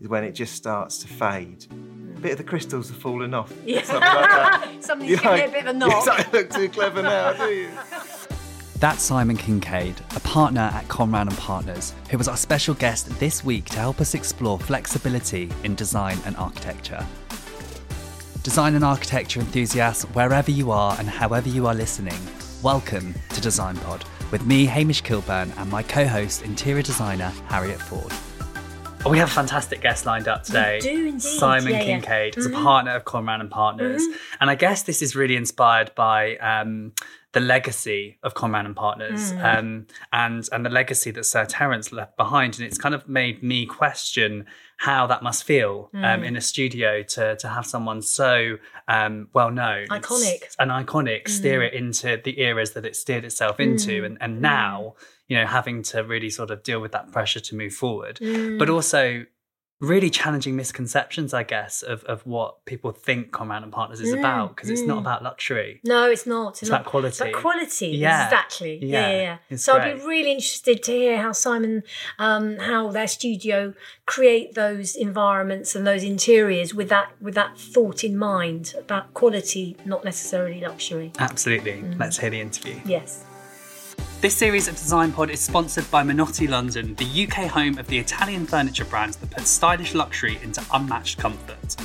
is when it just starts to fade. A bit of the crystals have fallen off. Yeah. Something like that. Somebody's You're giving like, it a bit of a You knock. don't look too clever now, do you? That's Simon Kincaid, a partner at Conran and Partners, who was our special guest this week to help us explore flexibility in design and architecture. Design and architecture enthusiasts, wherever you are and however you are listening, welcome to Design Pod with me, Hamish Kilburn, and my co-host, interior designer Harriet Ford. We have a fantastic guest lined up today. We do indeed, Simon yeah, yeah. Kincaid is a partner of Conran and Partners, and I guess this is really inspired by um, the legacy of Conran and Partners, um, and and the legacy that Sir Terence left behind, and it's kind of made me question how that must feel um, in a studio to to have someone so um, well known, Iconic. and iconic, steer it into the eras that it steered itself into, and and now you know having to really sort of deal with that pressure to move forward, mm. but also really challenging misconceptions, I guess, of, of what people think Conran and Partners is mm, about because it's not mm. about luxury. No, it's not. It's not. about quality. But quality, Yeah. exactly. Yeah, Yeah. yeah. yeah. It's So I'd be really interested to hear how Simon, um, how their studio create those environments and those interiors with that with that thought in mind about quality, not necessarily luxury. Absolutely. Let's hear the interview. Yes. This series of Design Pod is sponsored by Minotti London, the UK home of the Italian furniture brand that puts stylish luxury into unmatched comfort.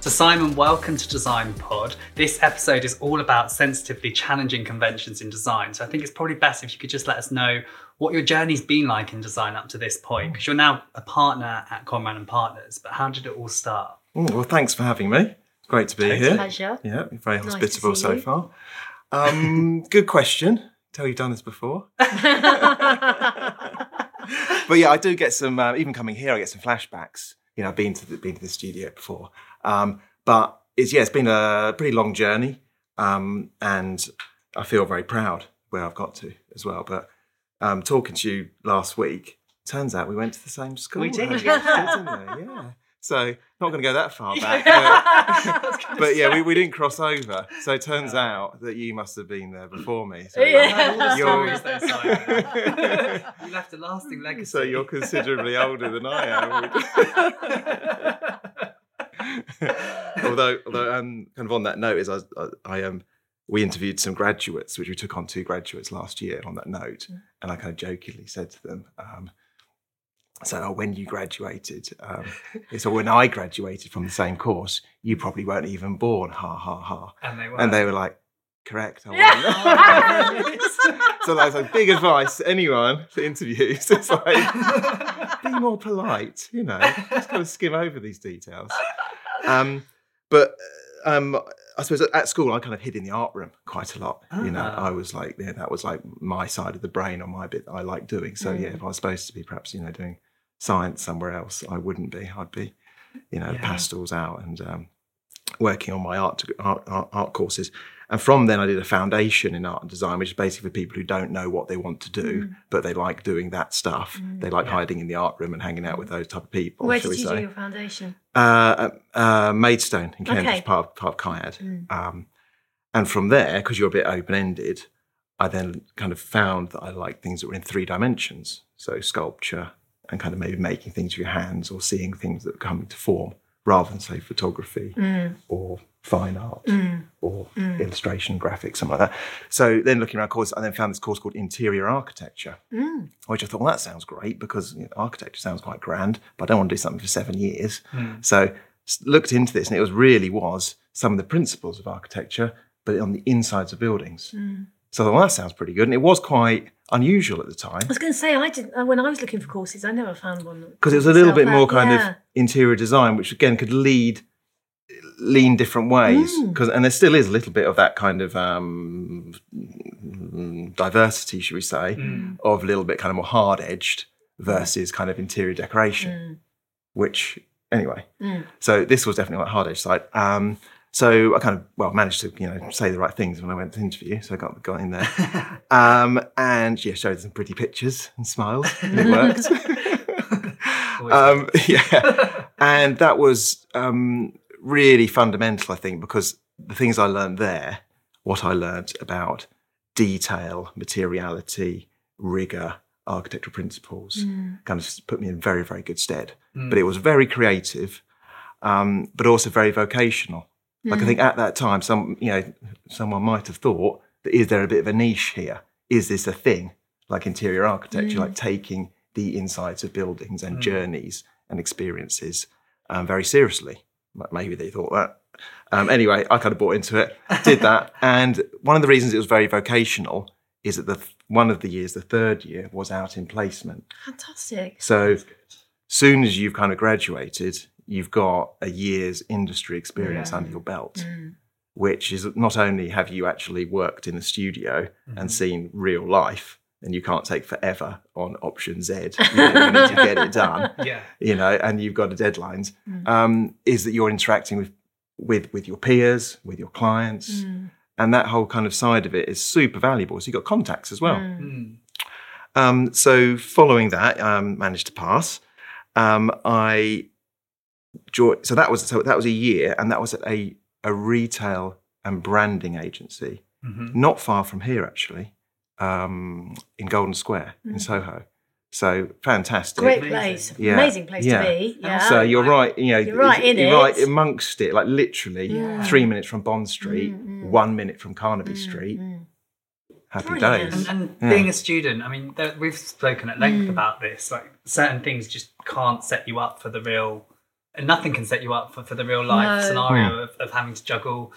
So, Simon, welcome to Design Pod. This episode is all about sensitively challenging conventions in design. So, I think it's probably best if you could just let us know what your journey's been like in design up to this point, because you're now a partner at Conran and Partners. But how did it all start? Mm, well, thanks for having me. It's great to be here. Pleasure. Yeah, very to hospitable see so you. far. Um, good question. Tell you've done this before. but yeah, I do get some. Uh, even coming here, I get some flashbacks. You know, I've been to the, been to the studio before. Um, but it's yeah, it's been a pretty long journey, um, and I feel very proud where I've got to as well. But um, talking to you last week, turns out we went to the same school. We did. Harriet, didn't we? Yeah. So not going to go that far back. But, but yeah, we, we didn't cross over. So it turns out that you must have been there before me. So Yeah. you're, Stories there, Simon. you left a lasting legacy. so you're considerably older than I am. although, although, um, kind of on that note, is I, I, I um, we interviewed some graduates, which we took on two graduates last year. On that note, and I kind of jokingly said to them, um, "So, oh, when you graduated, um, so when I graduated from the same course, you probably weren't even born." Ha ha ha! and they were. And they were like, "Correct." I wasn't." so that's like big advice anyone for interviews. It's like be more polite, you know, just kind of skim over these details. Um, but um, I suppose at school I kind of hid in the art room quite a lot. You know, Ah. I was like, yeah, that was like my side of the brain or my bit that I like doing. So yeah, if I was supposed to be perhaps you know doing science somewhere else, I wouldn't be. I'd be, you know, Yeah. pastels out and um, working on my art, art art art courses. And from then, I did a foundation in art and design, which is basically for people who don't know what they want to do, Mm. but they like doing that stuff. They like hiding in the art room and hanging out with those type of people. Where did you say? do your foundation? uh, uh, Maidstone in Cambridge, Okay. part of, part of KIAD. Um, and from there, because you're a bit open ended, I then kind of found that I liked things that were in three dimensions. So sculpture and kind of maybe making things with your hands or seeing things that are coming to form rather than, say, photography mm. or fine art mm. or mm. illustration, graphics, something like that. So then looking around courses, I then found this course called Interior Architecture, which I thought, well, that sounds great because you know, architecture sounds quite grand, but I don't want to do something for seven years. So looked into this, and it was really was some of the principles of architecture, but on the insides of buildings. So well, that sounds pretty good, and it was quite unusual at the time I was going to say I didn't. uh, When I was looking for courses, I never found one because it was a little bit itself more that. kind Yeah. of interior design, which again could lead lean different ways Mm. because and there still is a little bit of that kind of um, diversity, should we say, Mm. of a little bit kind of more hard edged versus kind of interior decoration, Mm. which anyway. So this was definitely like hard edged side. Um, so I kind of well managed to you know say the right things when I went to interview, so I got got in there, um, and yeah, showed some pretty pictures and smiled, and it worked. um, yeah, and that was um, really fundamental, I think, because the things I learned there, what I learned about detail, materiality, rigor, architectural principles kind of put me in very, very good stead. But it was very creative, um, but also very vocational. Like I think at that time, some you know, someone might have thought that is there a bit of a niche here? Is this a thing like interior architecture, like taking the insides of buildings and journeys and experiences um, very seriously? Like, Maybe they thought that. Um, anyway, I kind of bought into it, did that, and one of the reasons it was very vocational is that the one of the years, the third year, was out in placement. Fantastic. So, soon as you've kind of graduated, you've got a year's industry experience under your belt, which is not only have you actually worked in a studio and seen real life, and you can't take forever on option Z, you, know, you need to get it done, Yeah. you know, and you've got a deadlines, um, is that you're interacting with, with, with your peers, with your clients. And that whole kind of side of it is super valuable. So you've got contacts as well. Mm. Um, so following that, um, managed to pass. Um, I jo- so that was so that was a year, and that was at a a retail and branding agency, Mhm. not far from here actually, um, in Golden Square in Soho. So fantastic. Great Amazing. place. Yeah. Amazing place Yeah. to be. Yeah. So you're right, you know, You're right in you're it. right amongst it, like literally Yeah. three minutes from Bond Street, Mm, mm. one minute from Carnaby Street. mm. Happy Brilliant. days. And, and Yeah. being a student, I mean, there, we've spoken at length Mm. about this. Like certain things just can't set you up for the real, and nothing can set you up for, for the real life No. scenario hmm. of, of having to juggle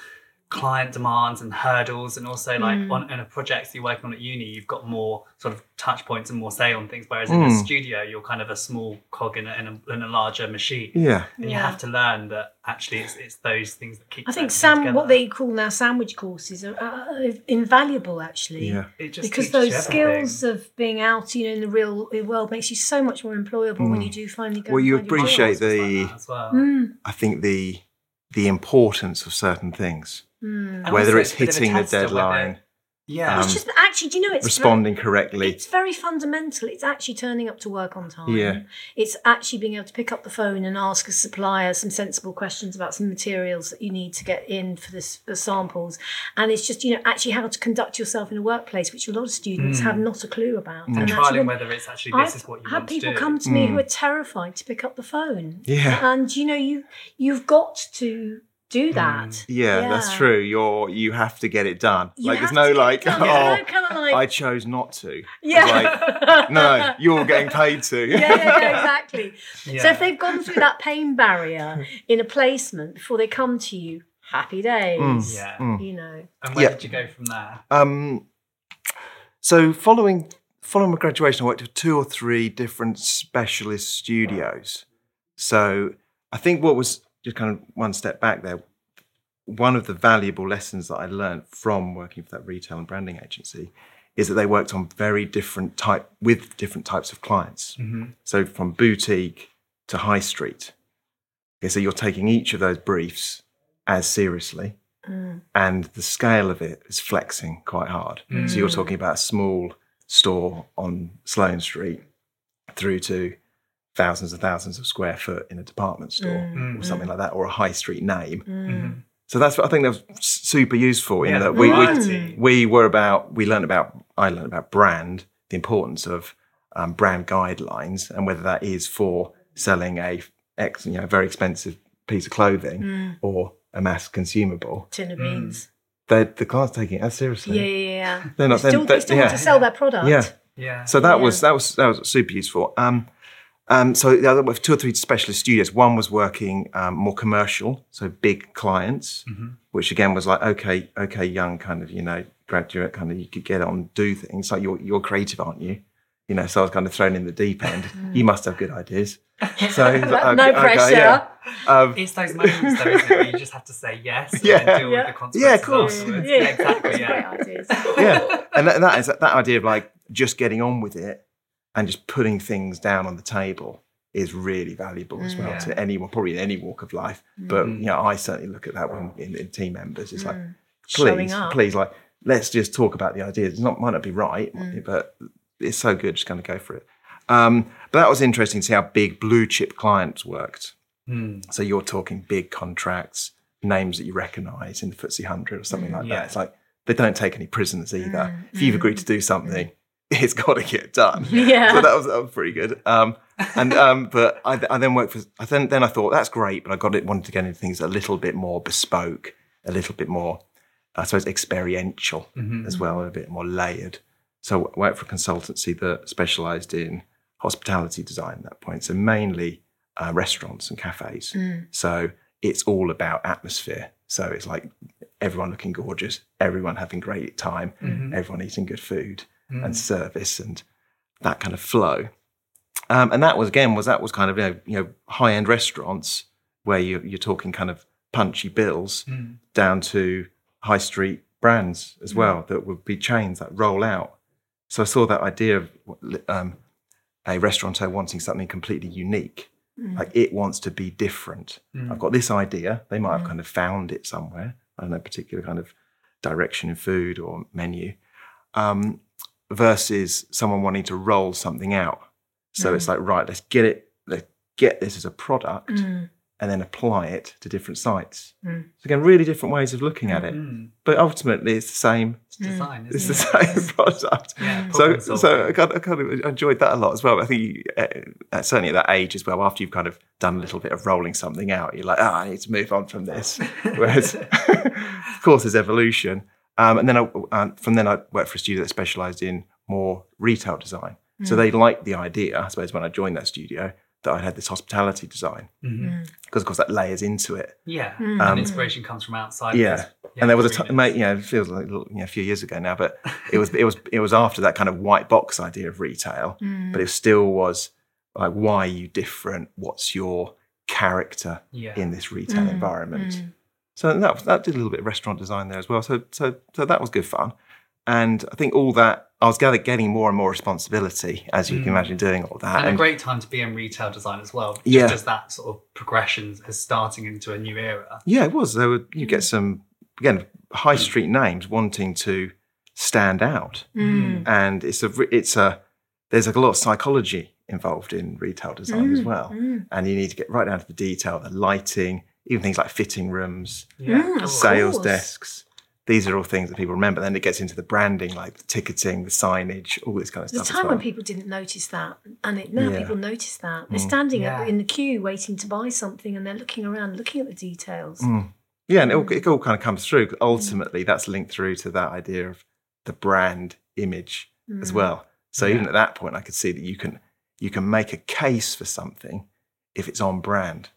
client demands and hurdles, and also like Mm. on in a project you're working on at uni, you've got more sort of touch points and more say on things. Whereas in a Mm. studio, you're kind of a small cog in a, in a, in a larger machine. Yeah. And you have to learn that actually it's, it's those things that keep. I think everything sam together. what they call now sandwich courses are, are invaluable actually. Yeah. It just Because those skills of being out, you know, in the real world makes you so much more employable when you do finally go. Well, you appreciate the- Like as well. Mm, I think the the importance of certain things, mm. Whether also it's a bit of a hitting the deadline, Yeah. Um, It's just actually, do you know, it's responding Very, correctly. it's very fundamental. It's actually turning up to work on time. Yeah. It's actually being able to pick up the phone and ask a supplier some sensible questions about some materials that you need to get in for this for samples. And it's just, you know, actually how to conduct yourself in a workplace, which a lot of students have not a clue about. and actually trialing when- whether it's actually this I've is what you had want people to do. come to me who are terrified to pick up the phone. Yeah. And you know, you you've got to do that. Mm, yeah, that's true. You're you have to get it done. You like there's no to get it like, done. oh, There's no kind of like- I chose not to. Yeah. Like, no, you're getting paid to. yeah, yeah, yeah, exactly. So if they've gone through that pain barrier in a placement before they come to you, happy days. Mm, yeah. Mm. You know. And where Yeah. did you go from there? Um, so following following my graduation, I worked with two or three different specialist studios. So I think what was just kind of one step back there. One of the valuable lessons that I learned from working for that retail and branding agency is that they worked on very different type with different types of clients. Mm-hmm. So from boutique to high street. Okay, so you're taking each of those briefs as seriously mm. and the scale of it is flexing quite hard. So you're mm. talking about a small store on Sloane Street through to thousands and thousands of square foot in a department store mm, or mm. something like that, or a high street name. Mm. Mm-hmm. So that's what I think that was super useful in Yeah, that we, we we were about we learned about I learned about brand, the importance of um, brand guidelines, and whether that is for selling a ex, you know very expensive piece of clothing or a mass consumable Tin of beans. they're, the client's taking it as seriously. Yeah, yeah, yeah. They're not- They still, they're- they still yeah. want to sell their product. Yeah. Yeah. So that Yeah. was that was that was super useful. Um, um, so the other with two or three specialist studios. One was working um, more commercial, so big clients, which again was like okay, okay, young kind of you know graduate kind of you could get on do things. Like you're you're creative, aren't you? You know, so I was kind of thrown in the deep end. you must have good ideas. So okay, no okay, pressure. yeah. Um, It's those moments, though, isn't it, where you just have to say yes and Yeah. deal Yeah. with the consequences. Yeah, of course. Yeah, Yeah, exactly. Yeah. great ideas. yeah, and that, that is that idea of like just getting on with it and just putting things down on the table is really valuable as well Yeah. to anyone, probably in any walk of life. Mm. But mm. you know, I certainly look at that when in, in team members. It's like, please, please, like let's just talk about the ideas. It's not might not be right, but it's so good. Just kind of go for it. Um, but that was interesting to see how big blue chip clients worked. Mm. So you're talking big contracts, names that you recognise in the FTSE 100 or something hmm. like Yeah. that. It's like they don't take any prisoners either. If you've agreed to do something, hmm. It's got to get done. Yeah. So that was, that was pretty good. Um, and um, but I, I then worked for. I then then I thought that's great, but I got it wanted to get into things a little bit more bespoke, a little bit more, I suppose, experiential as well, a bit more layered. So I worked for a consultancy that specialised in hospitality design at that point. So mainly uh, restaurants and cafes. So it's all about atmosphere. So it's like everyone looking gorgeous, everyone having great time, everyone eating good food and service and that kind of flow. Um, and that was again was that was kind of you know, you know high end restaurants where you, you're talking kind of punchy bills down to high street brands as well that would be chains that roll out. So I saw that idea of um, a restaurateur wanting something completely unique. Like it wants to be different. I've got this idea. They might have kind of found it somewhere. I don't know, particular kind of direction in food or menu. Um, versus someone wanting to roll something out. So it's like, right, let's get it, let's get this as a product Mm. and then apply it to different sites. So again, really different ways of looking at it. But ultimately it's the same It's design, it's isn't the it? same product. Yeah, so, so. I kind, of, I kind of enjoyed that a lot as well. I think you, uh, uh, certainly at that age as well, after you've kind of done a little bit of rolling something out, you're like, oh, I need to move on from this. Whereas, of course, there's evolution. Um, and then I, uh, from then I worked for a studio that specialised in more retail design. So they liked the idea, I suppose, when I joined that studio, that I had this hospitality design because, of course, that layers into it. Yeah, Mm. and inspiration comes from outside. Um, Yeah. and there was a time, mate, you know, it feels like a, you know, a few years ago now, but it was it was it was after that kind of white box idea of retail, but it still was like, why are you different? What's your character Yeah. in this retail environment? So that that did a little bit of restaurant design there as well. So so so that was good fun, and I think all that I was gather- getting more and more responsibility as you can mm. imagine doing all that. and a great time to be in retail design as well. Just Yeah. as that sort of progression is starting into a new era. Yeah, it was. There were you get mm. some again high mm. street names wanting to stand out, and it's a it's a there's a lot of psychology involved in retail design as well, and you need to get right down to the detail, the lighting, even things like fitting rooms, Yeah, Mm, sales course. desks. These are all things that people remember. Then it gets into the branding, like the ticketing, the signage, all this kind of The stuff. as time well. when people didn't notice that, and it, now Yeah. people notice that. They're mm. standing Yeah. up in the queue waiting to buy something, and they're looking around, looking at the details. Mm. Yeah, and it all, mm. it all kind of comes through. Ultimately, that's linked through to that idea of the brand image as well. So even at that point, I could see that you can you can make a case for something if it's on brand.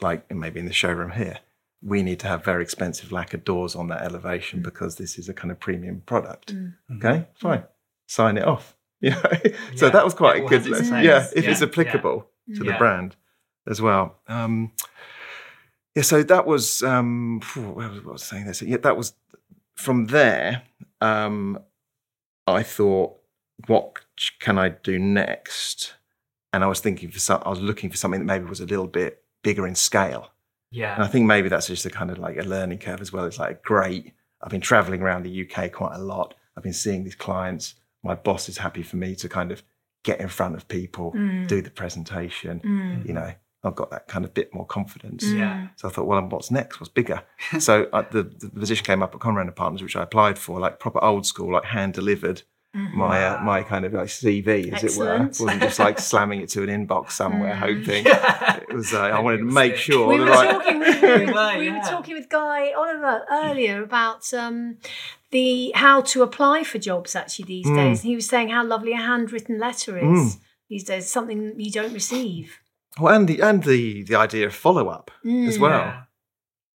Like maybe in the showroom here, we need to have very expensive lacquer doors on that elevation because this is a kind of premium product. Okay, fine, sign it off. You know, so Yeah, that was quite it a good. has its Yeah, place. if it's Yeah, applicable to the brand as well. Um, yeah, so that was um, phew, what was what was I saying there? Yeah, that was from there. Um, I thought, what can I do next? And I was thinking for some, I was looking for something that maybe was a little bit bigger in scale. Yeah. And I think maybe that's just a kind of like a learning curve as well. It's like great. I've been traveling around the UK quite a lot. I've been seeing these clients. My boss is happy for me to kind of get in front of people, mm. do the presentation. Mm. You know, I've got that kind of bit more confidence. Mm. Yeah. So I thought, well, what's next? What's bigger? so uh, the, the position came up at Conran and Partners, which I applied for, like proper old school, like hand delivered. My uh, my kind of like CV, as it were, Excellent. wasn't just like slamming it to an inbox somewhere, hoping. Yeah. It was. Uh, I wanted to make sure we were right. talking with, we, We were, we were talking with Guy Oliver earlier about um, the how to apply for jobs actually these Mm. days. He was saying how lovely a handwritten letter is these days, something you don't receive. Well, and the and the the idea of follow up Mm. as well. Yeah.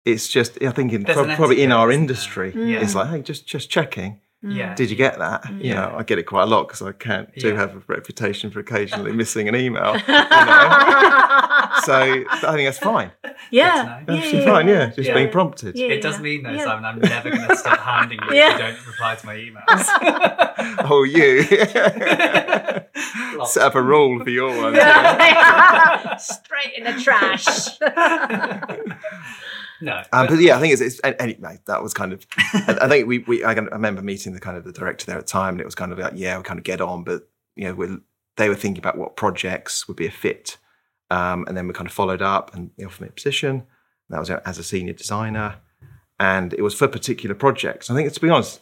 It's just I think in, an probably in our industry, Yeah. it's like hey, just just checking. Yeah. Did you get that? Mm. You know, I get it quite a lot because I can't do Yeah. have a reputation for occasionally missing an email. you know? so I think that's fine. yeah, know. yeah, Actually, yeah, fine. Yeah, yeah. just Yeah. being prompted. Yeah. It does mean though, Yeah. Simon, I'm never going to stop handing you Yeah. if you don't reply to my emails. Oh, you set up a rule for your one. Straight in the trash. No. Um, but yeah, I think it's, it's and- anyway. That was kind of. I I think we, we. I can- remember meeting the kind of the director there at the time, and it was kind of like, yeah, we kind of get on, but you know, we're, they were thinking about what projects would be a fit, um, and then we kind of followed up, and they offered me a position. That was as a senior designer, and it was for particular projects. I think, to be honest,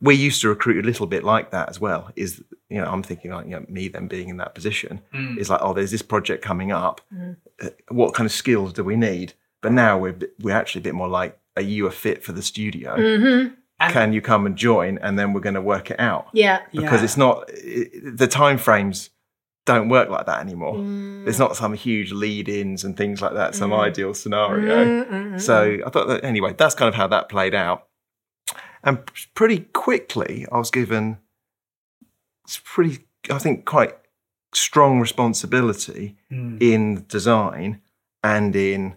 we used to recruit a little bit like that as well. Is you know, I'm thinking like you know, me then being in that position Mm. is like, oh, there's this project coming up. Uh, What kind of skills do we need? But now we're we're actually a bit more like, are you a fit for the studio? Mm-hmm. Can you come and join? And then we're going to work it out Yeah. because Yeah. it's not it, the time frames don't work like that anymore. Mm. There's not some huge lead-ins and things like that, some ideal Mm. scenario. So I thought that anyway, that's kind of how that played out. And pretty quickly, I was given it's pretty, I think, quite strong responsibility Mm. in design and in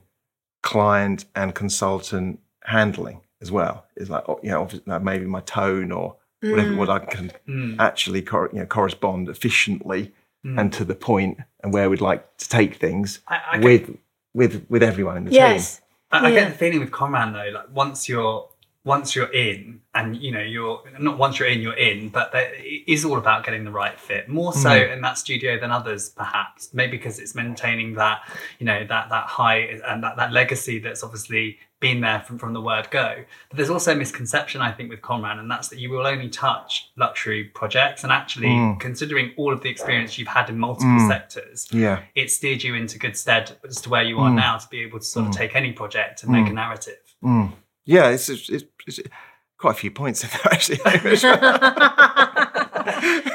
client and consultant handling as well. It's like, oh, you know, like maybe my tone or whatever, what I can Mm. actually cor- you know, correspond efficiently Mm. and to the point and where we'd like to take things I, I, get, with with with everyone in the Yes. I, I yeah. get the feeling with Conran though, like once you're once you're in, and you know you're not once you're in, you're in, but that it is all about getting the right fit. More so Mm. in that studio than others, perhaps. Maybe because it's maintaining that you know that that high and that, that legacy that's obviously been there from, from the word go. But there's also a misconception, I think, with Conran, and that's that you will only touch luxury projects. And actually, Mm. considering all of the experience you've had in multiple Mm. sectors, Yeah. it steered you into good stead as to where you are Mm. now to be able to sort of take any project and make a narrative. Yeah, it's, it's, it's, quite a few points in there actually.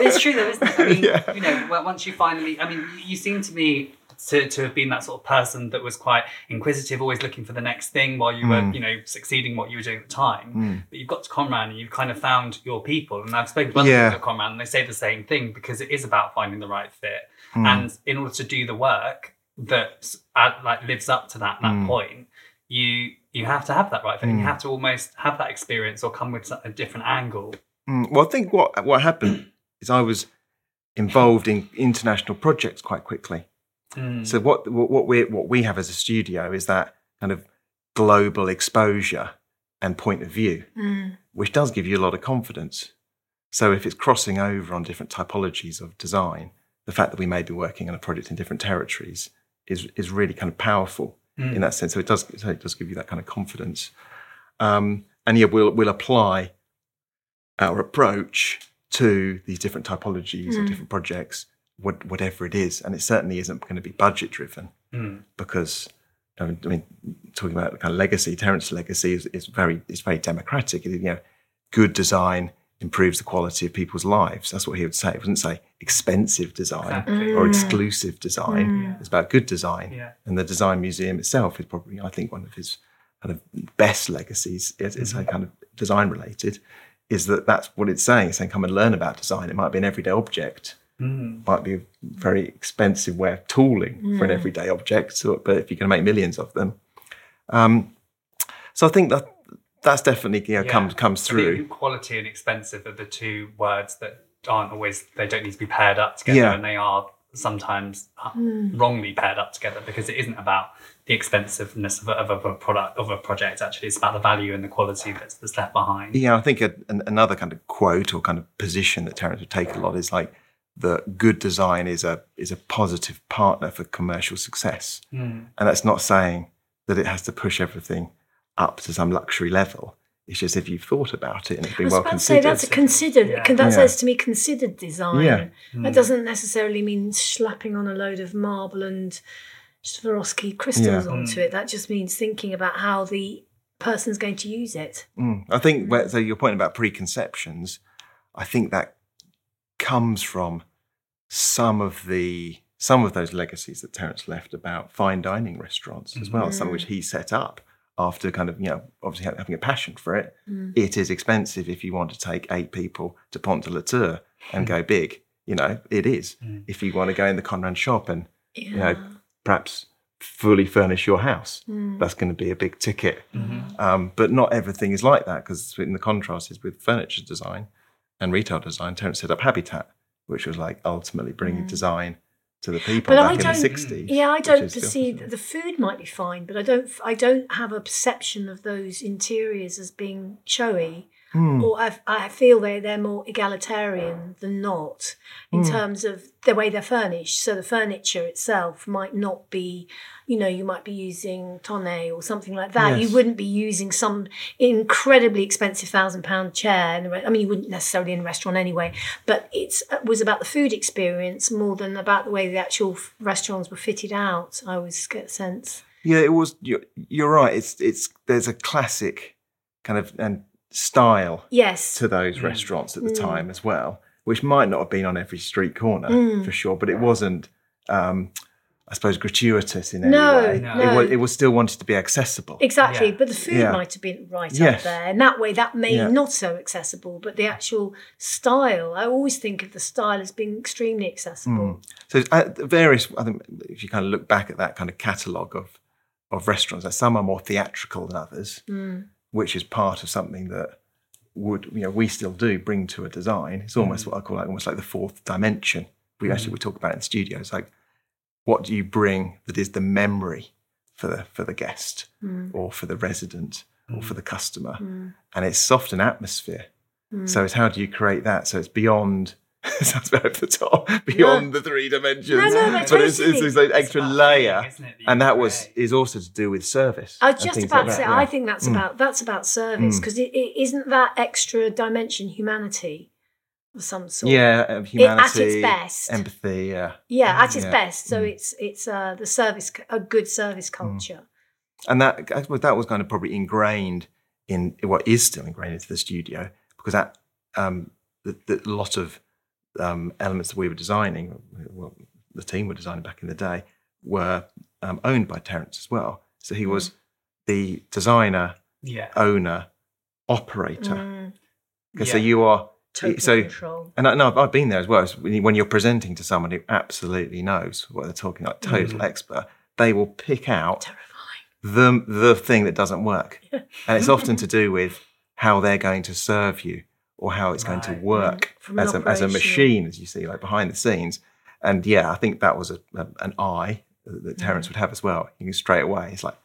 It's true though, isn't it? I mean, Yeah. you know, once you finally, I mean, you- seem to me to, to have been that sort of person that was quite inquisitive, always looking for the next thing while you were, Mm. you know, succeeding what you were doing at the time. Mm. But you've got to Conran and you've kind of found your people. And I've spoken to other Yeah. people at Conran and they say the same thing because it is about finding the right fit. Mm. And in order to do the work that uh, like lives up to that that Mm. point, you you have to have that right thing. And you Mm. have to almost have that experience or come with a different angle. Mm, Well, I think what what happened is I was involved in international projects quite quickly. Mm. So what what what we what we have as a studio is that kind of global exposure and point of view, Mm. which does give you a lot of confidence. So if it's crossing over on different typologies of design, the fact that we may be working on a project in different territories is is really kind of powerful Mm. in that sense. So it does so it does give you that kind of confidence. Um, and yeah, we'll we'll apply our approach to these different typologies or Mm. different projects, what, whatever it is. And it certainly isn't going to be budget driven Mm. because I mean, I mean, talking about kind of legacy, Terence legacy is, is very it's very democratic. You know, good design improves the quality of people's lives. That's what he would say. He wouldn't say expensive design Exactly. or Mm. exclusive design. Mm. It's about good design. Yeah. And the design museum itself is probably, I think, one of his kind of best legacies. It's, it's Mm-hmm. kind of design related. Is that that's what it's saying? It's saying come and learn about design. It might be an everyday object, Mm. might be a very expensive way of tooling for an everyday object. So, but if you're going to make millions of them, um, so I think that that's definitely you know, Yeah. comes comes I think through. quality and expensive are the two words that aren't always they don't need to be paired up together Yeah. and they are sometimes uh, Mm. wrongly paired up together because it isn't about the expensiveness of a, of a of a product of a project actually it's about the value and the quality that's, that's left behind Yeah, I think a, an, another kind of quote or kind of position that Terence would take a lot is like that good design is a is a positive partner for commercial success, Mm. and that's not saying that it has to push everything up to some luxury level. It's just if you've thought about it and it's been was well about to say considered. that's a considered. Yeah. That Yeah. says to me considered design. Yeah. That hmm. doesn't necessarily mean slapping on a load of marble and Swarovski crystals Yeah. onto it. That just means thinking about how the person's going to use it. Mm. I think hmm. where, so. Your point about preconceptions, I think that comes from some of the some of those legacies that Terence left about fine dining restaurants as well. Some of which he set up after kind of you know obviously having a passion for it. It is expensive if you want to take eight people to Pont de la Tour and go big. You know it is. Mm. If you want to go in the Conran shop and Yeah. you know perhaps fully furnish your house, Mm. that's going to be a big ticket. Mhm. Um, but not everything is like that because in the contrast is with furniture design and retail design, Terence set up Habitat, which was like ultimately bringing design to the people. But I back in the don't- 60s. Yeah, I don't perceive that the food might be fine, but I don't. I don't have a perception of those interiors as being showy. Hmm. or I, I feel they they're more egalitarian than not in Hmm. terms of the way they're furnished. So the furniture itself might not be, you know, you might be using Thonet or something like that. Yes. You wouldn't be using some incredibly expensive thousand pound chair. In a re- I mean, you wouldn't necessarily in a restaurant anyway. But it's it was about the food experience more than about the way the actual f- restaurants were fitted out. I always get a sense. Yeah, it was. You're, you're right. It's it's there's a classic kind of and style Yes. to those Mm. restaurants at the Mm. time as well, which might not have been on every street corner Mm. for sure, but it wasn't. Um, I suppose gratuitous in any No, way. no. It was, it was still wanted to be accessible. Exactly, Yeah. but the food Yeah. might have been right up there, and that way that made Yeah. not so accessible. But the actual style, I always think of the style as being extremely accessible. So at the various, I think, if you kind of look back at that kind of catalogue of of restaurants, like some are more theatrical than others, Mm. Which is part of something that would you know we still do bring to a design. It's almost what I call like almost like the fourth dimension. We actually we talk about it in studios, like what do you bring that is the memory for the for the guest Mm. or for the resident or for the customer, Mm. and it's soft an atmosphere. Mm. So it's how do you create that? So it's beyond. It sounds very over the top, beyond the three dimensions. No, no, but but it's, it's, it's an extra about layer, feeling, isn't it, and that was is also to do with service. I was just about like to say, that, I think that's Mm. about that's about service Mm. because it, it isn't that extra dimension humanity of some sort. yeah, of It- humanity, at its best. empathy. Yeah, yeah, at its Yeah. best. So Mm. it's it's uh, the service, a good service culture. and that I suppose that was kind of probably ingrained in what is still ingrained into the studio because that um, the, the lot of um, elements that we were designing, well, the team were designing back in the day, were um, owned by Terence as well. So he was the designer, Yeah. owner, operator. Mm. Okay, So you are Total so control. and I, no, I've- been there as well. When you- when you're presenting to someone who absolutely knows what they're talking, like total Mhm. expert, they will pick out Terrifying. the the thing that doesn't work, and it's often to do with how they're going to serve you or how it's going to work From an as a as a machine, as you see, like behind the scenes. And yeah, I think that was a, a an eye that mm. Terence would have as well. You can straight away, it's like,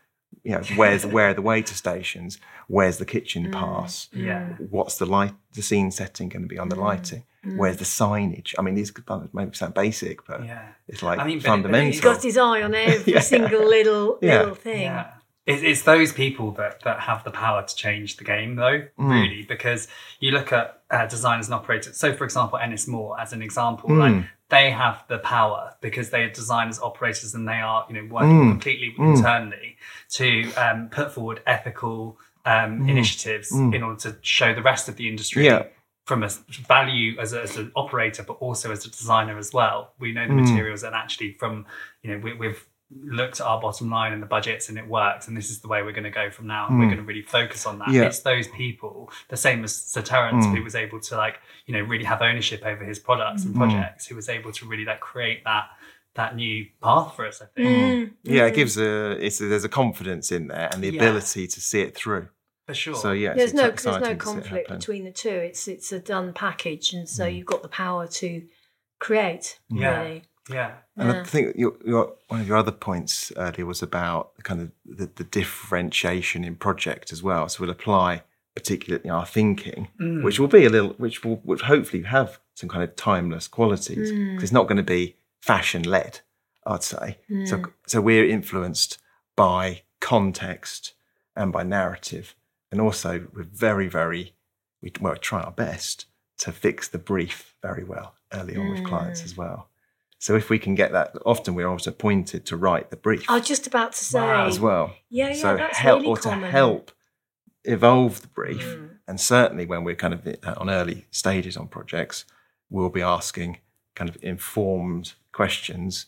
you know, where's where are the waiter stations? Where's the kitchen mm, pass? Yeah. What's the light, the scene setting going to be on the mm, lighting? Where's the signage? I mean, these could maybe sound basic, but Yeah. it's like I mean, but but fundamental. He's got his eye on every Yeah. single little Yeah. little thing. Yeah. It's, it's those people that, that have the power to change the game, though, Mm. really, because you look at uh, designers and operators. So, for example, Ennismore, as an example, Mm. like they have the power because they are designers, operators, and they are, you know, working Mm. completely Mm. internally to um, put forward ethical um, Mm. initiatives Mm. in order to show the rest of the industry Yeah. from a value as, a, as an operator, but also as a designer as well. We know the Mm. materials, and actually, from you know, we, we've looked at our bottom line and the budgets, and it works. And this is the way we're going to go from now. And we're Mm. going to really focus on that. Yeah. It's those people, the same as Sir Terence, Mm. who was able to like you know really have ownership over his products and Mm. projects, who was able to really like create that that new path for us. I think Mm. yeah, Mm. it gives a it's there's a confidence in there and the Yeah. ability to see it through. for sure. So yeah, There's no ex- there's no exciting to see it conflict between the two. It's it's a done package, and so Mm. you've got the power to create. Yeah. Really. Yeah, And I think your, your, one of your other points earlier was about kind of the, the differentiation in project as well. So we'll apply particularly our thinking, Mm. which will be a little, which will which hopefully have some kind of timeless qualities. Mm. It's not going to be fashion led, I'd say. So Mm. so we're influenced by context and by narrative, and also we're very very we well we try our best to fix the brief very well early on with clients Mm. as well. So if we can get that, often we're also appointed to write the brief I was just about to say. Wow. as well. Yeah, yeah, so that's help really or to help evolve the brief, Mm. and certainly when we're kind of uh, on early stages on projects, we'll be asking kind of informed questions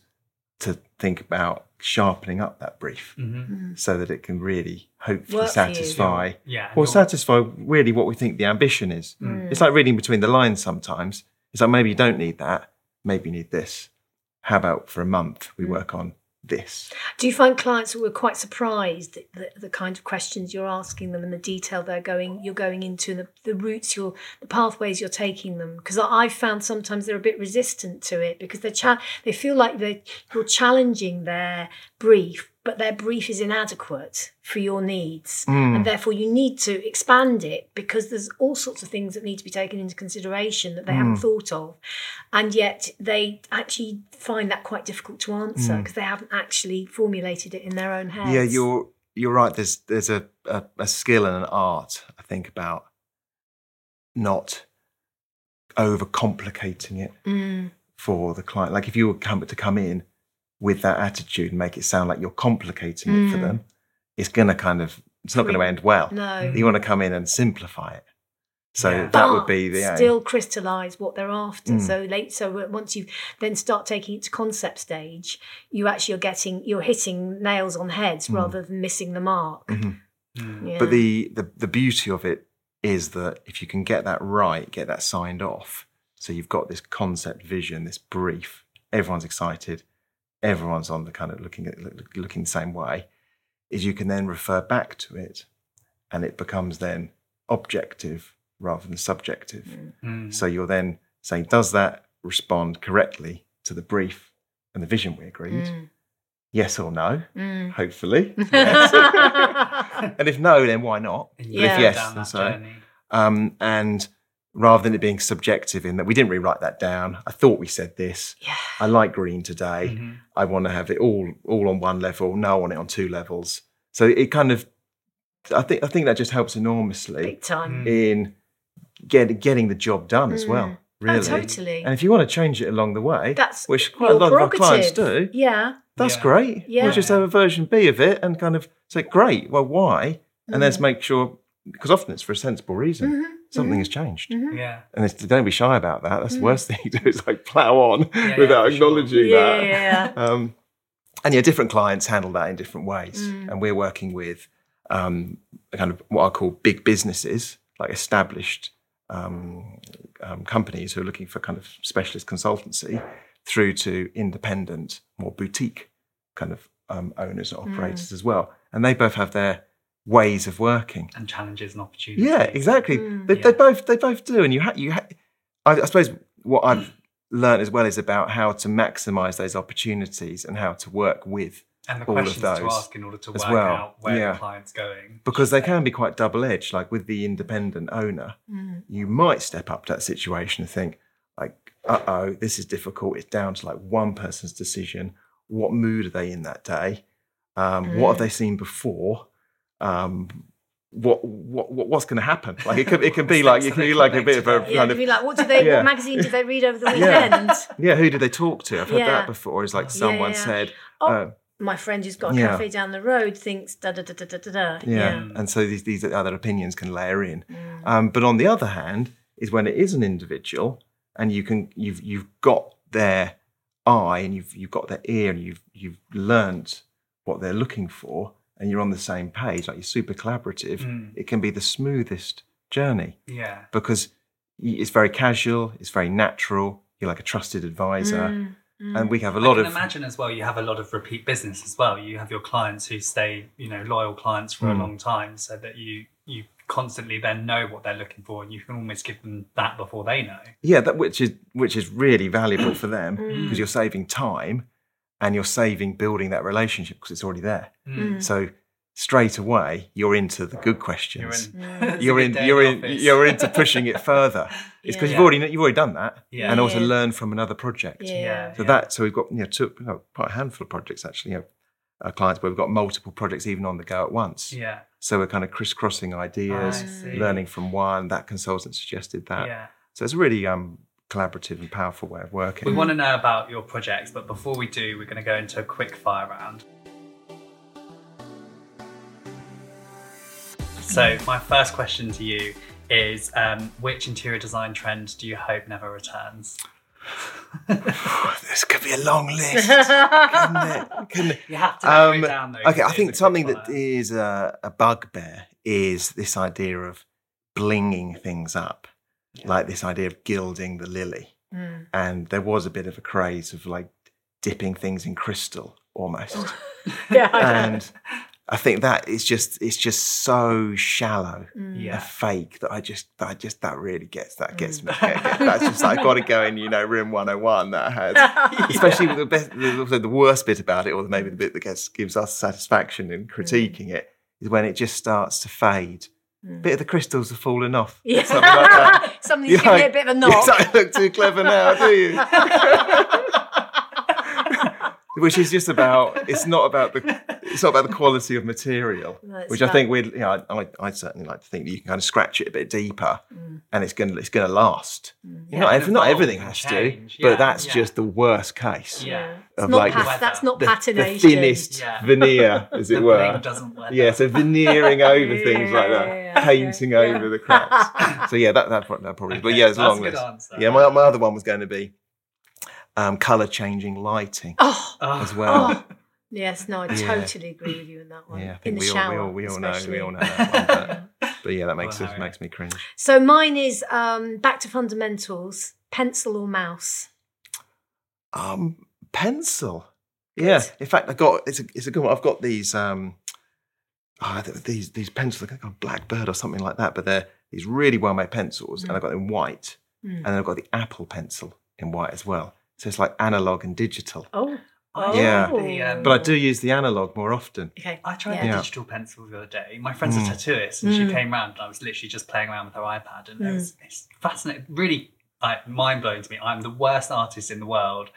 to think about sharpening up that brief Mhm. so that it can really hopefully Work satisfy yeah, or satisfy really what we think the ambition is. Mm. It's like reading between the lines sometimes. It's like maybe you don't need that, maybe you need this. How about for a month we Mm. work on this? Do you find clients who are quite surprised at the, the kind of questions you're asking them and the detail they're going you're going into the, the routes you're the pathways you're taking them because I've found sometimes they're a bit resistant to it because they're cha- they feel like they you're challenging their brief but their brief is inadequate for your needs. Mm. And therefore, you need to expand it because there's all sorts of things that need to be taken into consideration that they haven't Mm. thought of. And yet, they actually find that quite difficult to answer because they haven't actually formulated it in their own heads. Mm. Yeah, you're you're right. There's there's a, a, a skill and an art, I think, about not overcomplicating it Mm, for the client. Like if you were come to come in with that attitude and make it sound like you're complicating it for Mm. them, it's gonna kind of it's not gonna end well. no. You want to come in and simplify it. So Yeah. that would be the aim. still crystallize what they're after. Mm. So late, so once you then start taking it to concept stage, you actually are getting you're hitting nails on heads Mm. rather than missing the mark. Mhm. Mm. Yeah. But the, the the beauty of it is that if you can get that right, get that signed off, so you've got this concept vision, this brief, everyone's excited, everyone's on the kind of looking at looking the same way, is you can then refer back to it, and it becomes then objective rather than subjective. Mm. So you're then saying, does that respond correctly to the brief and the vision we agreed? Mm. Yes or no? Mm. Hopefully. Yes. and if no, then why not? And Yeah. if yes, down then that so. journey. Um, and rather than it being subjective in that we didn't really write that down, I thought we said this. yeah. I like green today. Mhm. I want to have it all all on one level. No, I want it on two levels. So it kind of, I think I think that just helps enormously Big time. Mm. in get, getting the job done as Mm. well. Really. Oh, totally. And if you want to change it along the way, That's which quite a lot of our clients do, Yeah. that's Yeah. great. Yeah. We'll just have a version B of it and kind of say, great, well, why? And Mm. let's make sure, because often it's for a sensible reason. Mhm, Something mhm. has changed. Mhm. Yeah. And it's, don't be shy about that. That's the Mm. worst thing you do is like plow on Yeah, without yeah, for sure. acknowledging Yeah, that. yeah, Um, and yeah, different clients handle that in different ways. Mm. And we're working with um, kind of what I call big businesses, like established um, um, companies who are looking for kind of specialist consultancy, through to independent, more boutique kind of um, owners and operators as well. And they both have their ways of working. And challenges and opportunities. Yeah, exactly. Mm. They, they both they both do, and you ha- you ha- I, I suppose what I've learned as well is about how to maximise those opportunities and how to work with And the all of questions to ask in order to work well. out where Yeah. the client's going. because they can be quite double edged. Like with the independent owner, Mm. you might step up to that situation and think like, uh oh, this is difficult. It's down to like one person's decision. What mood are they in that day? Um, What have Mm. they seen before? Um, what, what what what's going to happen? Like it could it can be like it can be like a bit of a Yeah, kind of be like, what do they? Yeah. What magazine do they read over the weekend? Yeah, who did they talk to? I've heard Yeah. that before. It's like someone said, Oh, uh, My friend who's got a cafe down the road thinks da da da da da da. Yeah. And so these, these other opinions can layer in. Mm. Um, but on the other hand, is when it is an individual and you can you've you've got their eye and you've you've got their ear and you've you've learnt what they're looking for and you're on the same page, like you're super collaborative, Mm. it can be the smoothest journey Yeah. because it's very casual, it's very natural. You're like a trusted advisor, Mm, mm. and we have a I lot can of imagine as well. You have a lot of repeat business as well. You have your clients who stay, you know, loyal clients for a Mm. long time, so that you you constantly then know what they're looking for, and you can almost give them that before they know. Yeah, that which is which is really valuable for them Mm. because you're saving time and you're saving building that relationship because it's already there. Mm. So straight away you're into the good You're questions. in. Mm. You're in. You're in. You're into pushing it further. It's because Yeah. you've already you've already done that, Yeah. and also Yeah. learn from another project. Yeah. Yeah. So that so we've got you know, two, you know quite a handful of projects actually. You know, uh, clients where we've got multiple projects even on the go at once. Yeah. So we're kind of crisscrossing ideas, learning from one. That consultant suggested that. Yeah. So it's really um, collaborative and powerful way of working. We want to know about your projects, but before we do, we're going to go into a quick fire round. So, my first question to you is um, which interior design trend do you hope never returns? this could be a long list, couldn't it? Couldn't it? You have to Um, it down though. okay, I think something that fire. is a, a bugbear is this idea of blinging things up, like this idea of gilding the lily. Mm. And there was a bit of a craze of like dipping things in crystal almost. Yeah. and I think that is just it's just so shallow mm. Yeah. and fake that I just that I just that really gets that gets mm. me. Get, get, that's just like got to go in, you know, room 101 that has especially with the best the, the, the worst bit about it, or maybe the mm. bit that gets gives us satisfaction in critiquing it, is when it just starts to fade. Mm. Bit of the crystals have fallen off. Yeah. Something like that. Something's You're giving like, it a bit of a knock. You don't look too clever now, do you? Which is just about. It's not about the. It's not about the quality of material. No, it's which I think we. You know, I, I certainly like to think that you can kind of scratch it a bit deeper, Mm. and it's going. to It's going to last. Yeah, not, and not everything has change. to, but that's yeah. just the worst case. Yeah. It's Of not like pat- the- that's not The, the thinnest Yeah. veneer, as it were. doesn't wear Yeah, so veneering over things like that, yeah, painting yeah. over the cracks. so yeah, that that, that probably. but yeah, there's a long a list. answer. Yeah, my, my other one was going to be um, color changing lighting Oh, Oh. as well. oh. yes, no, I Yeah. totally agree with you in that one. Yeah, I in think the we all, we all we all know we all know that one. But, but yeah, that makes us Harry. makes me cringe. So mine is um, back to fundamentals: pencil or mouse. Um, pencil. Yeah. In fact, I got it's a it's a good one. I've got these um, oh, these these pencils. I think called Blackbird or something like that. But they're these really well made pencils, and I've got them white, Mm. and then I've got the Apple pencil in white as well. So it's like analog and digital. Oh, I Yeah. tried the, um, But I do use the analog more often. okay. I tried Yeah. the digital pencil the other day. My friend's Mm. a tattooist, and Mm. she came round, and I was literally just playing around with her iPad, and Mm. it was, it's fascinating, really like mind blowing to me. I'm the worst artist in the world,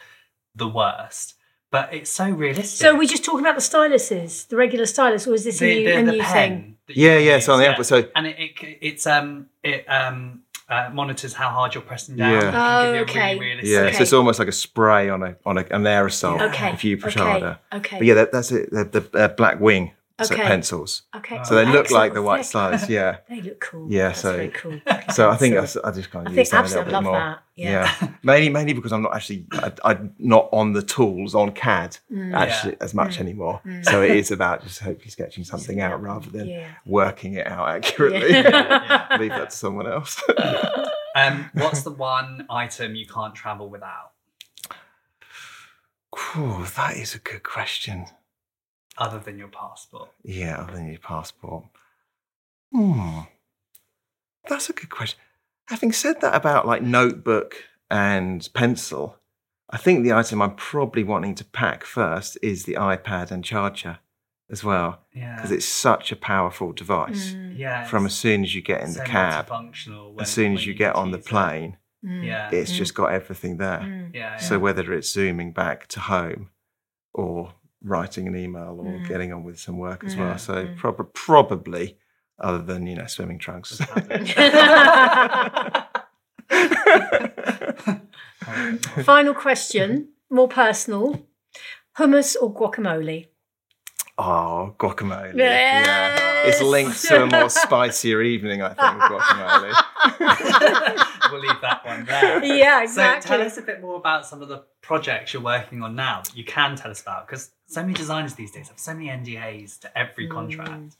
the worst, but it's so realistic. So we're just talking about the styluses, the regular stylus, or is this a new, the, a the new pen thing? Yeah, can yeah. So on the Apple, so and it, it it's um it um uh, monitors how hard you're pressing down. Yeah. It can give you a Oh, okay. really yeah, Okay. so it's almost like a spray on a on a, an aerosol. Okay. If you push okay. harder. Okay. But yeah, that, that's it. The, the uh, Blackwing so pencils. Okay. So they look like the white They- stylus. Yeah. They look cool. Yeah, That's so- very cool. So I think Excellent. that's, I just kind I of think use that a little absolutely bit love more. that. Yeah. mainly mainly because I'm not actually I, I'm not on the tools on CAD Mm. actually as much anymore. So it is about just hopefully sketching something out rather than Yeah. working it out accurately. Yeah. Leave that to someone else. Um, what's the one item you can't travel without, Cool, that is a good question. Other than your passport? Yeah, other than your passport. Hmm. That's a good question. Having said that about like notebook and pencil, I think the item I'm probably wanting to pack first is the iPad and charger as well, Yeah, because it's such a powerful device. Mm, yeah. From as soon as you get in so the cab, when- as soon as when you get on the use it. plane, mm, Yeah, it's just got everything there. mm. yeah, So whether it's zooming back to home or writing an email or Mm. getting on with some work as Mm. well. So Mm. prob- probably, other than you know swimming trunks. Just have. Final question, more personal: hummus or guacamole? oh, guacamole! Yes. Yeah, it's linked to a more spicier evening, I think. Guacamole. we'll leave that one there. Yeah, So tell us a bit more about some of the projects you're working on now that you can tell us about, because so many designers these days have so many NDAs to every contract. Mm.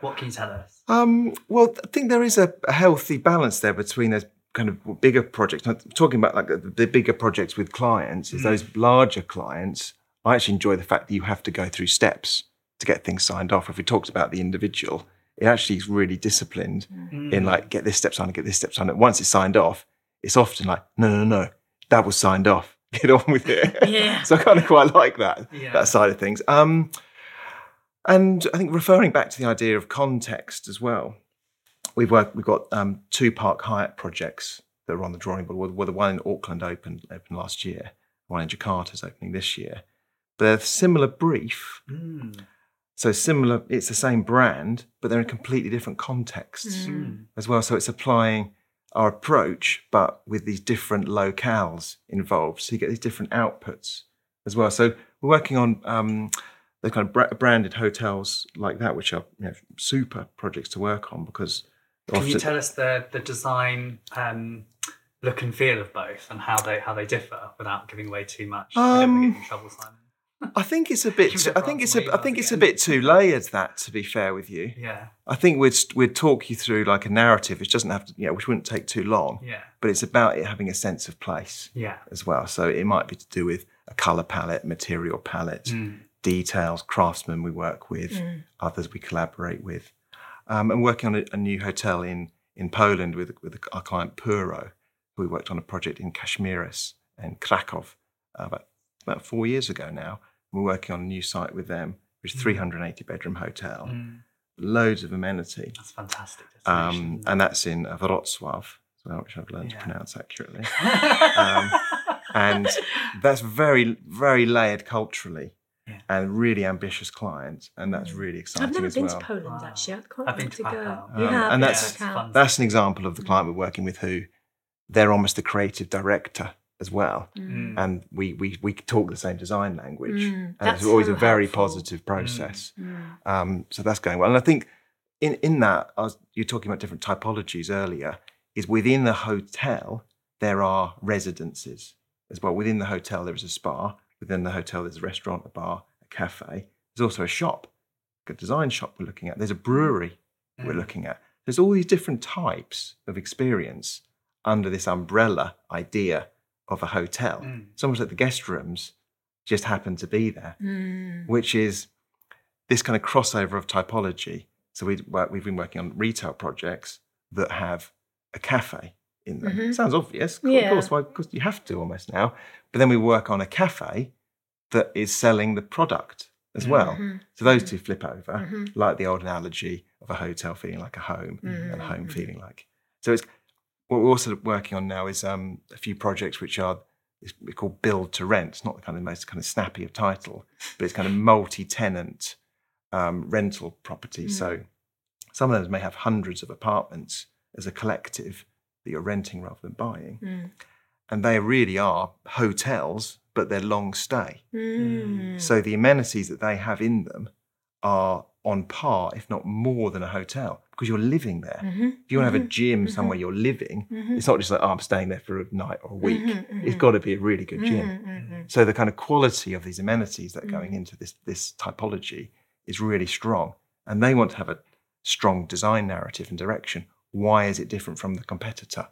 What can you tell us? Um, well, I think there is a, a healthy balance there between those kind of bigger projects. I'm talking about like the, the bigger projects with clients. Is Mm. those larger clients? I actually enjoy the fact that you have to go through steps to get things signed off. If we talked about the individual, it actually is really disciplined Mm. in like get this step signed, get this step signed. Once it's signed off, it's often like no, no, no, that was signed off. Get on with it. Yeah. so I kind of quite like that Yeah. that side of things. Um, and I think referring back to the idea of context as well, we've worked, we've got um, two Park Hyatt projects that are on the drawing board. Well, the one in Auckland opened opened last year, one in Jakarta is opening this year. But they're similar brief, Mm. So similar. It's the same brand, but they're in completely different contexts Mm. as well. So it's applying our approach, but with these different locales involved. So you get these different outputs as well. So we're working on um, the kind of bra- branded hotels like that, which are you know, super projects to work on because Can you tell us the the design um, look and feel of both and how they how they differ without giving away too much? I don't want to Um, get in trouble, Simon. I think it's a bit. Give it I think it's a. I think emails it's a bit too layered. That to be fair with you, Yeah, I think we'd we'd talk you through like a narrative, which doesn't have to, you know, which wouldn't take too long. yeah, But it's about it having a sense of place. yeah. as well. So it might be to do with a color palette, material palette, Mm. details, craftsmen we work with, Mm. others we collaborate with. Um, and working on a, a new hotel in, in Poland with, with our client Puro, who we worked on a project in Kazimierz and Krakow about, about four years ago now. We're working on a new site with them, which is a 380 bedroom hotel, Mm. loads of amenity. That's fantastic. Um, and that's in Wrocław, as which I've learned Yeah. to pronounce accurately. um, and that's very, very layered culturally Yeah. and really ambitious clients. And that's really exciting I've never as been well. to Poland Wow. actually. I'd quite I've been like to to go. You Um, have and that's- to Krakow. That's an example of the client we're working with who they're almost the creative director as well. Mm. And we, we, we talk the same design language. Mm, and that's it's always so a very helpful. positive process. Mm. Um, so that's going well. And I think in, in that, I was, you're talking about different typologies earlier, is within the hotel, there are residences as well. Within the hotel, there is a spa. Within the hotel, there's a restaurant, a bar, a cafe. There's also a shop, a design shop we're looking at. There's a brewery we're Mm. looking at. There's all these different types of experience under this umbrella idea of a hotel. Mm. It's almost like the guest rooms just happen to be there Mm. which is this kind of crossover of typology. So we we've been working on retail projects that have a cafe in them. Mhm. Sounds obvious, of Yeah. course, why? Because you have to almost now. But then we work on a cafe that is selling the product as well. Mhm. So those two flip over, Mhm. like the old analogy of a hotel feeling like a home and a home Mhm. feeling like. So it's what we're also working on now is um, a few projects which are it's we call build to rent. It's not the kind of most kind of snappy of title, but it's kind of multi-tenant um, rental properties. So some of those may have hundreds of apartments as a collective that you're renting rather than buying, Mm. and they really are hotels, but they're long stay. Mm. So the amenities that they have in them are on par, if not more than a hotel, because you're living there. Mhm. If you want to have a Mhm. gym somewhere you're living, Mhm. it's not just like, oh, I'm staying there for a night or a week. It's got to be a really good gym. So the kind of quality of these amenities that are going Mm. into this this typology is really strong, and they want to have a strong design narrative and direction. Why is it different from the competitor?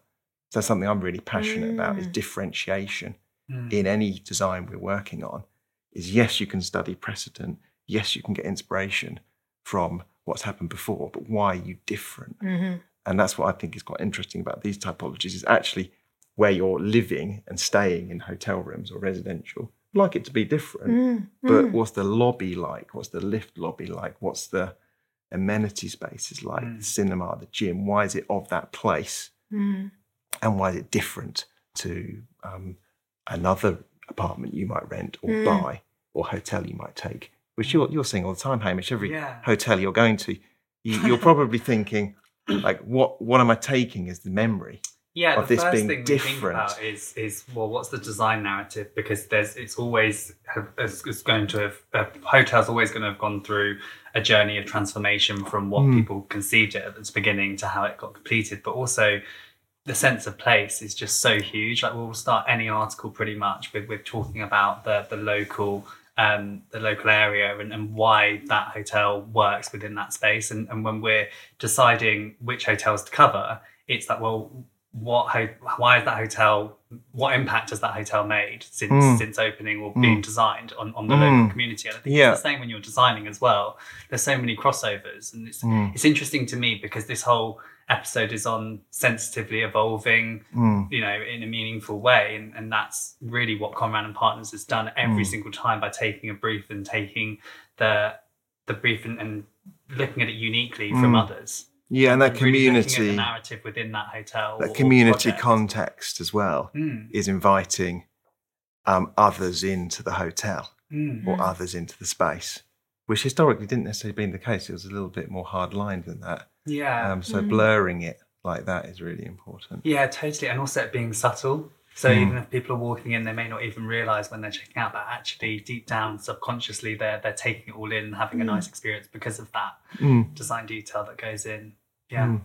So that's something I'm really passionate about is Mm. differentiation Mm. in any design we're working on. Is yes, you can study precedent. Yes, you can get inspiration from what's happened before, but why are you different? Mhm. And that's what I think is quite interesting about these typologies is actually where you're living and staying in hotel rooms or residential. I'd like it to be different, Mm, but mm. what's the lobby like? What's the lift lobby like? What's the amenity spaces like? Mm. The cinema, the gym. Why is it of that place? Mm. And why is it different to um, another apartment you might rent or Mm. buy or hotel you might take? Which you're, you're seeing all the time, Hamish. Every Yeah. hotel you're going to, you, you're probably thinking, like, what what am I taking as the memory? yeah, of the this first being thing we think different. about is is well, what's the design narrative? Because there's it's always it's going to have a hotel's always going to have gone through a journey of transformation from what Mm. people conceived it at its beginning to how it got completed, but also the sense of place is just so huge. Like we'll start any article pretty much with with talking about the the local um, the local area and, and why that hotel works within that space. And, and when we're deciding which hotels to cover, it's like, well, what ho- why is that hotel what impact has that hotel made since Mm. since opening or Mm. being designed on, on the Mm. local community and i think Yeah. it's the same when you're designing as well there's so many crossovers and it's Mm, it's interesting to me because this whole episode is on sensitively evolving mm, you know in a meaningful way and, and that's really what Conran and Partners has done every Mm. single time by taking a brief and taking the the brief and, and looking at it uniquely from Mm. others Yeah, and that and really community, narrative within that hotel that or community project. context as well Mm, is inviting um, others into the hotel mm. or others into the space, which historically didn't necessarily been the case. It was a little bit more hard lined than that. Yeah Um, so Mm. blurring it like that is really important. Yeah, totally. And also it being subtle. So Mm. even if people are walking in, they may not even realise when they're checking out, but actually deep down, subconsciously, they're they're taking it all in and having a Mm. nice experience because of that Mm, design detail that goes in. Yeah. mm.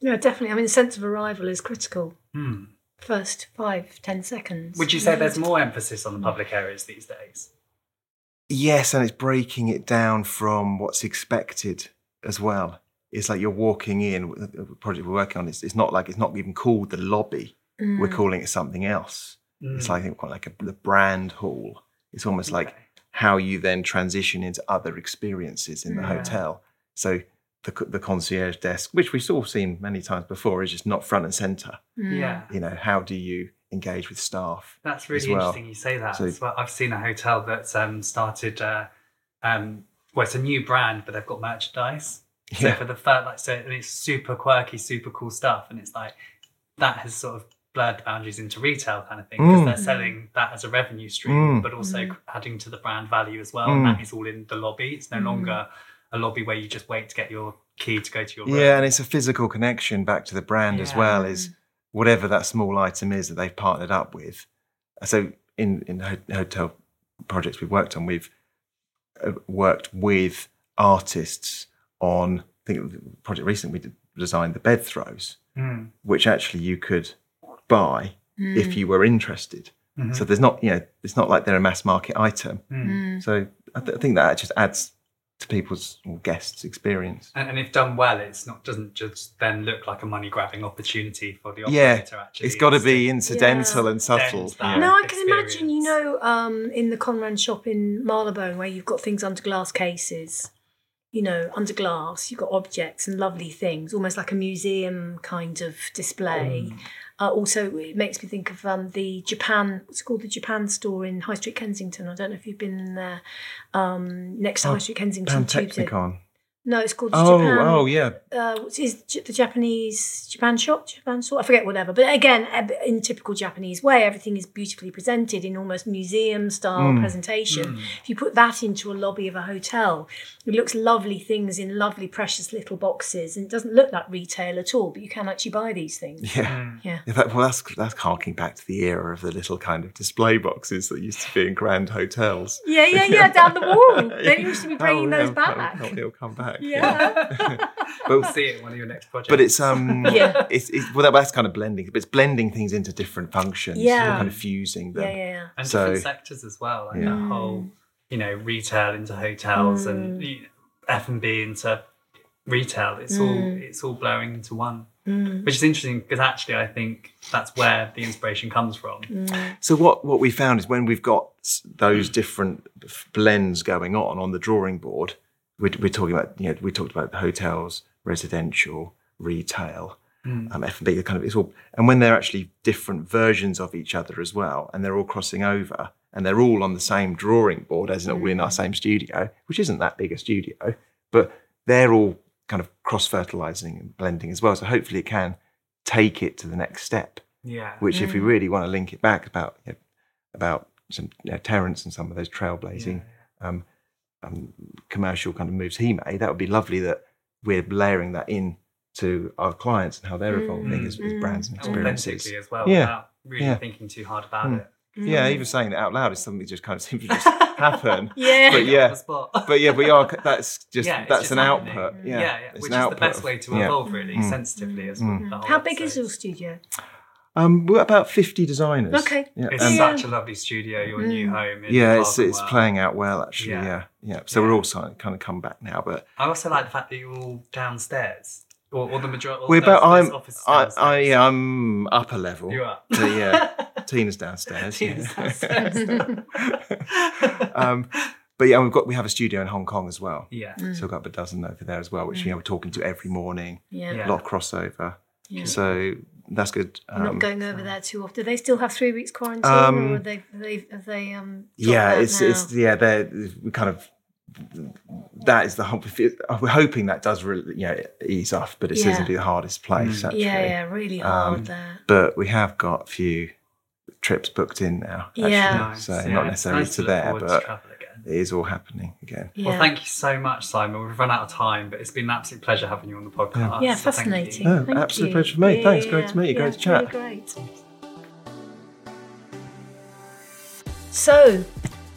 Yeah, definitely. I mean, sense of arrival is critical. Hmm. First five, ten seconds. Would you say there's more emphasis on the public areas these days? Yes, and it's breaking it down from what's expected as well. It's like you're walking in. The project we're working on is it's not like it's not even called the lobby. We're Mm. calling it something else. It's like quite like a, the brand hall. It's almost like how you then transition into other experiences in the Yeah. hotel. So the, the concierge desk, which we've all seen many times before, is just not front and center. Mm. Yeah. You know, how do you engage with staff? That's really well. interesting you say that. So- well. I've seen a hotel that's um, started, uh, um, well, it's a new brand, but they've got merchandise. So Yeah. for the first, like, so and it's super quirky, super cool stuff, and it's like that has sort of blurred the boundaries into retail kind of thing because Mm. they're selling that as a revenue stream, Mm. but also Mm. adding to the brand value as well. Mm. And that is all in the lobby. It's no Mm. longer a lobby where you just wait to get your key to go to your room. Yeah, and it's a physical connection back to the brand as well. Is whatever that small item is that they've partnered up with. So in in ho- hotel projects we've worked on, we've uh, worked with artists on. I think the project recently we did, designed the bed throws, Mm. which actually you could buy Mm. if you were interested. Mhm. So there's not, you know, it's not like they're a mass market item. Mm. Mm. So I, th- I think that just adds to people's or guests' experience. And, and if done well, it's not doesn't just then look like a money grabbing opportunity for the Yeah, actually, It's got to be incidental Yeah. and subtle. Extends yeah. No, I can imagine, you know, um, in the Conran shop in Marylebone where you've got things under glass cases, you know, under glass, you've got objects and lovely things, almost like a museum kind of display. Mm. Uh, also, it makes me think of um, the Japan, what's called the Japan store in High Street Kensington. I don't know if you've been there. Um, next to Oh, High Street Kensington. Pantechnicon. No, it's called Oh, Japan oh yeah. uh, what's his, J- the Japanese Japan shop, Japan store. I forget whatever. But again, eb- in typical Japanese way, everything is beautifully presented in almost museum style Mm. presentation. Mm. If you put that into a lobby of a hotel, it looks lovely things in lovely, precious little boxes, and it doesn't look like retail at all. But you can actually buy these things. Yeah. Mm. Yeah. Yeah, that, well, that's that's harking back to the era of the little kind of display boxes that used to be in grand hotels. Yeah, yeah, yeah, down the wall. They used to be Oh, bringing yeah, those it'll- back. It'll, it'll come back. Yeah. We'll see it in one of your next projects. But it's um, Yeah. it's, it's well, that's kind of blending. But it's blending things into different functions. Yeah. You're kind of fusing them. yeah, yeah, yeah. and so- different sectors as well, like Yeah. that whole you know retail into hotels and Mm. F and B into retail. It's all it's all blowing into one, Mm. which is interesting because actually I think that's where the inspiration comes from. Mm. So what what we found is when we've got those different blends going on on the drawing board, we're, we're talking about you know we talked about the hotels, residential, retail, Mm. um, F and B. The Kind of it's all, and when they're actually different versions of each other as well, and they're all crossing over, and they're all on the same drawing board, as in all in our same studio, which isn't that big a studio, but they're all kind of cross fertilizing and blending as well. So hopefully it can take it to the next step Yeah. which if we really want to link it back about you know, about some you know, Terence and some of those trailblazing um, um, commercial kind of moves he made, that would be lovely that we're layering that in to our clients and how they're evolving as, as brands and experiences. as well, Yeah. without really Yeah. thinking too hard about Mm. it. Yeah, Mm. even saying it out loud is something that just kind of seems to just happen. Yeah. But yeah, but yeah, we are. That's just Yeah, that's just an happening. output. yeah, Yeah, yeah, It's which is the best of- way to yeah. evolve, really, Mm. sensitively as Mm. well. the How big is your studio? Um, we're about fifty designers. Okay. Yeah, It's and- such a lovely studio, your new Mm. home. In yeah, it's it's Clerkenwell. playing out well actually. Yeah. Yeah, yeah. So Yeah. we're all starting to kind of come back now, but I also like the fact that you're all downstairs, or, or the majority. Of the stuff. We're about. I'm. I, downstairs. I. Yeah. I'm upper level. You are. So, yeah. Tina's downstairs. Tina's yeah. downstairs. um, but yeah, we've got we have a studio in Hong Kong as well. yeah. Mm. So we've got a dozen over there as well, which you know we're talking to every morning. Yeah. Yeah. A lot of crossover. Yeah. So that's good. You're Um, not going over there too often. Do they still have three weeks quarantine, Um, or are they they have they um? yeah, it's now? it's yeah. They're we kind of that is the hope. We're hoping that does really you know ease off, but it Yeah. seems to be the hardest place Mm. actually. yeah, yeah, really hard Um, there. But we have got a few trips booked in now. Actually. Yeah. Nice. So Yeah, not necessarily nice to look there, forward to but travel again. It is all happening again. Yeah. Well, thank you so much, Simon. We've run out of time, but it's been an absolute pleasure having you on the podcast. Yeah, So thank you. fascinating. Oh, Thank absolute you. pleasure for me. Yeah, Thanks, yeah, great to meet you, yeah, great to chat. really great. So,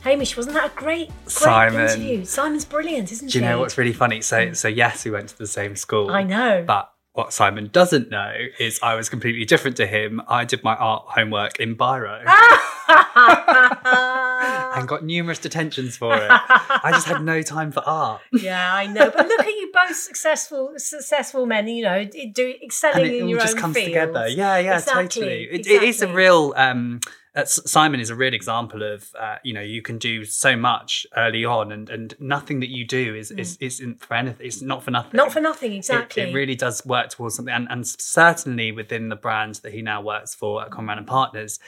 Hamish, wasn't that a great, great Simon. interview? Simon's brilliant, isn't he? Do you he? know what's really funny? So, so yes, we went to the same school. I know. But what Simon doesn't know is I was completely different to him. I did my art homework in Biro and got numerous detentions for it. I just had no time for art. yeah, I know. But look at you both successful, successful men. You know, do excelling it in your just own comes field. together. Yeah, yeah, Exactly, totally. It, it is a real um, uh, Simon is a real example of uh, you know you can do so much early on, and and nothing that you do is is isn't for anything. It's not for nothing. Mm. Not for nothing, It- exactly. It, really does work towards something, and, and certainly within the brand that he now works for at Conran and Partners,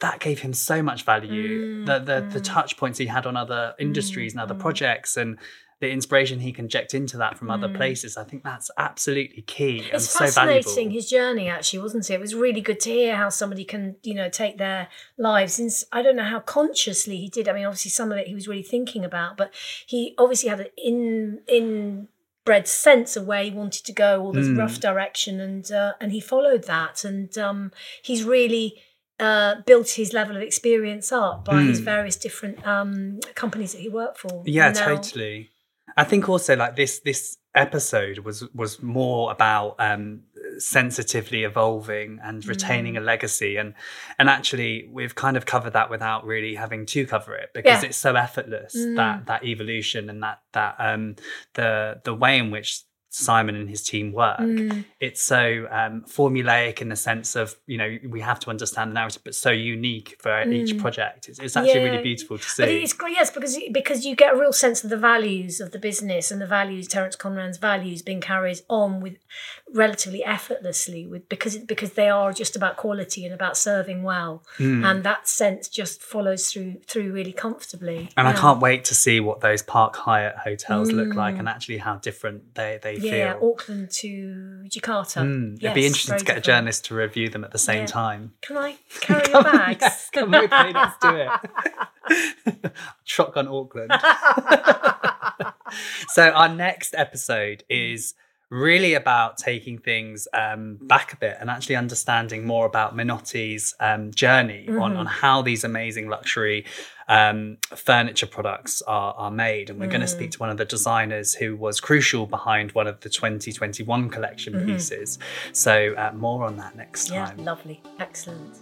that gave him so much value. Mm, the the, the touch points he had on other industries and other projects, and the inspiration he can inject into that from other places. I think that's absolutely key and Mm. It's so fascinating valuable. his journey, actually, wasn't it? It was really good to hear how somebody can, you know, take their lives. And I don't know how consciously he did. I mean, obviously, some of it he was really thinking about, but he obviously had an in inbred sense of where he wanted to go, all this Mm. rough direction, and uh, and he followed that. And um, he's really. Uh, built his level of experience up by his Mm. various different um, companies that he worked for. Yeah, now- totally. I think also like this this episode was was more about um sensitively evolving and retaining Mm. a legacy and and actually we've kind of covered that without really having to cover it because Yeah. it's so effortless Mm. that that evolution and that that um the the way in which Simon and his team work Mm. it's so um, formulaic in the sense of you know we have to understand the narrative but so unique for each project it's, it's actually Mm. Yeah. really beautiful to see But it's great, yes, because because you get a real sense of the values of the business and the values, Terence Conran's values, being carried on with relatively effortlessly, with because because they are just about quality and about serving well, Hmm. and that sense just follows through through really comfortably. And I can't wait to see what those Park Hyatt hotels look like and actually how different they, they Mm. Yeah, feel. Auckland to Jakarta. Mm, Yes, It'd be interesting to get a journalist to review them at the same Yeah. time. Can I carry your bags? yes, come with me, let's do it. Shotgun Auckland. so our next episode is really about taking things um, back a bit and actually understanding more about Minotti's um, journey on, on how these amazing luxury um, furniture products are, are made. And we're going to speak to one of the designers who was crucial behind one of the 2021 collection pieces. So uh, more on that next yeah, time. lovely, excellent.